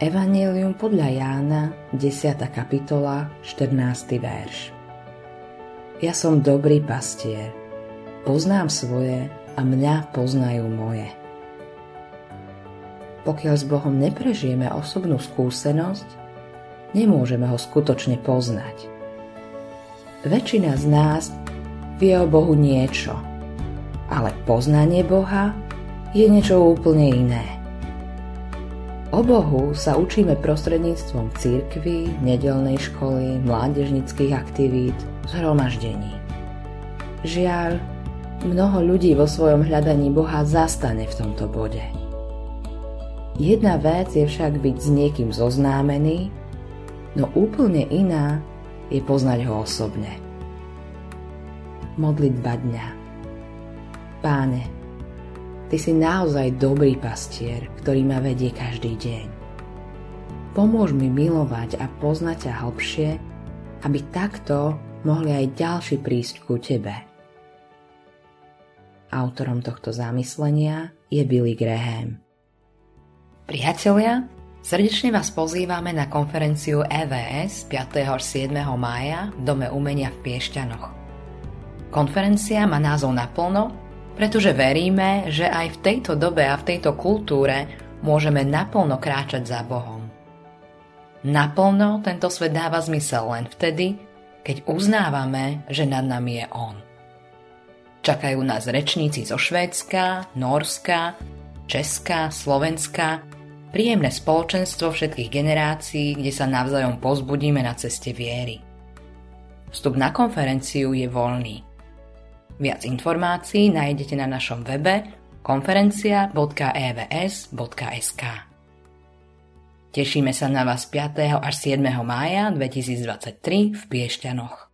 Evangelium podľa Jána, 10. kapitola, 14. verš. Ja som dobrý pastier, poznám svoje a mňa poznajú moje. Pokiaľ s Bohom neprežijeme osobnú skúsenosť, nemôžeme ho skutočne poznať. Väčšina z nás vie o Bohu niečo, ale poznanie Boha je niečo úplne iné. O Bohu sa učíme prostredníctvom církvy, nedelnej školy, mládežnických aktivít, zhromaždení. Žiaľ, mnoho ľudí vo svojom hľadaní Boha zastane v tomto bode. Jedna vec je však byť s niekým zoznámený, no úplne iná je poznať ho osobne. Modlitba dňa Páne, Ty si naozaj dobrý pastier, ktorý ma vedie každý deň. Pomôž mi milovať a poznať ťa hlbšie, aby takto mohli aj ďalší prísť ku Tebe. Autorom tohto zamyslenia je Billy Graham. Priatelia, srdečne vás pozývame na konferenciu EVS 5. až 7. mája v Dome umenia v Piešťanoch. Konferencia má názov naplno pretože veríme, že aj v tejto dobe a v tejto kultúre môžeme naplno kráčať za Bohom. Naplno tento svet dáva zmysel len vtedy, keď uznávame, že nad nami je On. Čakajú nás rečníci zo Švédska, Norska, Česka, Slovenska, príjemné spoločenstvo všetkých generácií, kde sa navzájom pozbudíme na ceste viery. Vstup na konferenciu je voľný. Viac informácií nájdete na našom webe konferencia.evs.sk. Tešíme sa na vás 5. až 7. mája 2023 v Piešťanoch.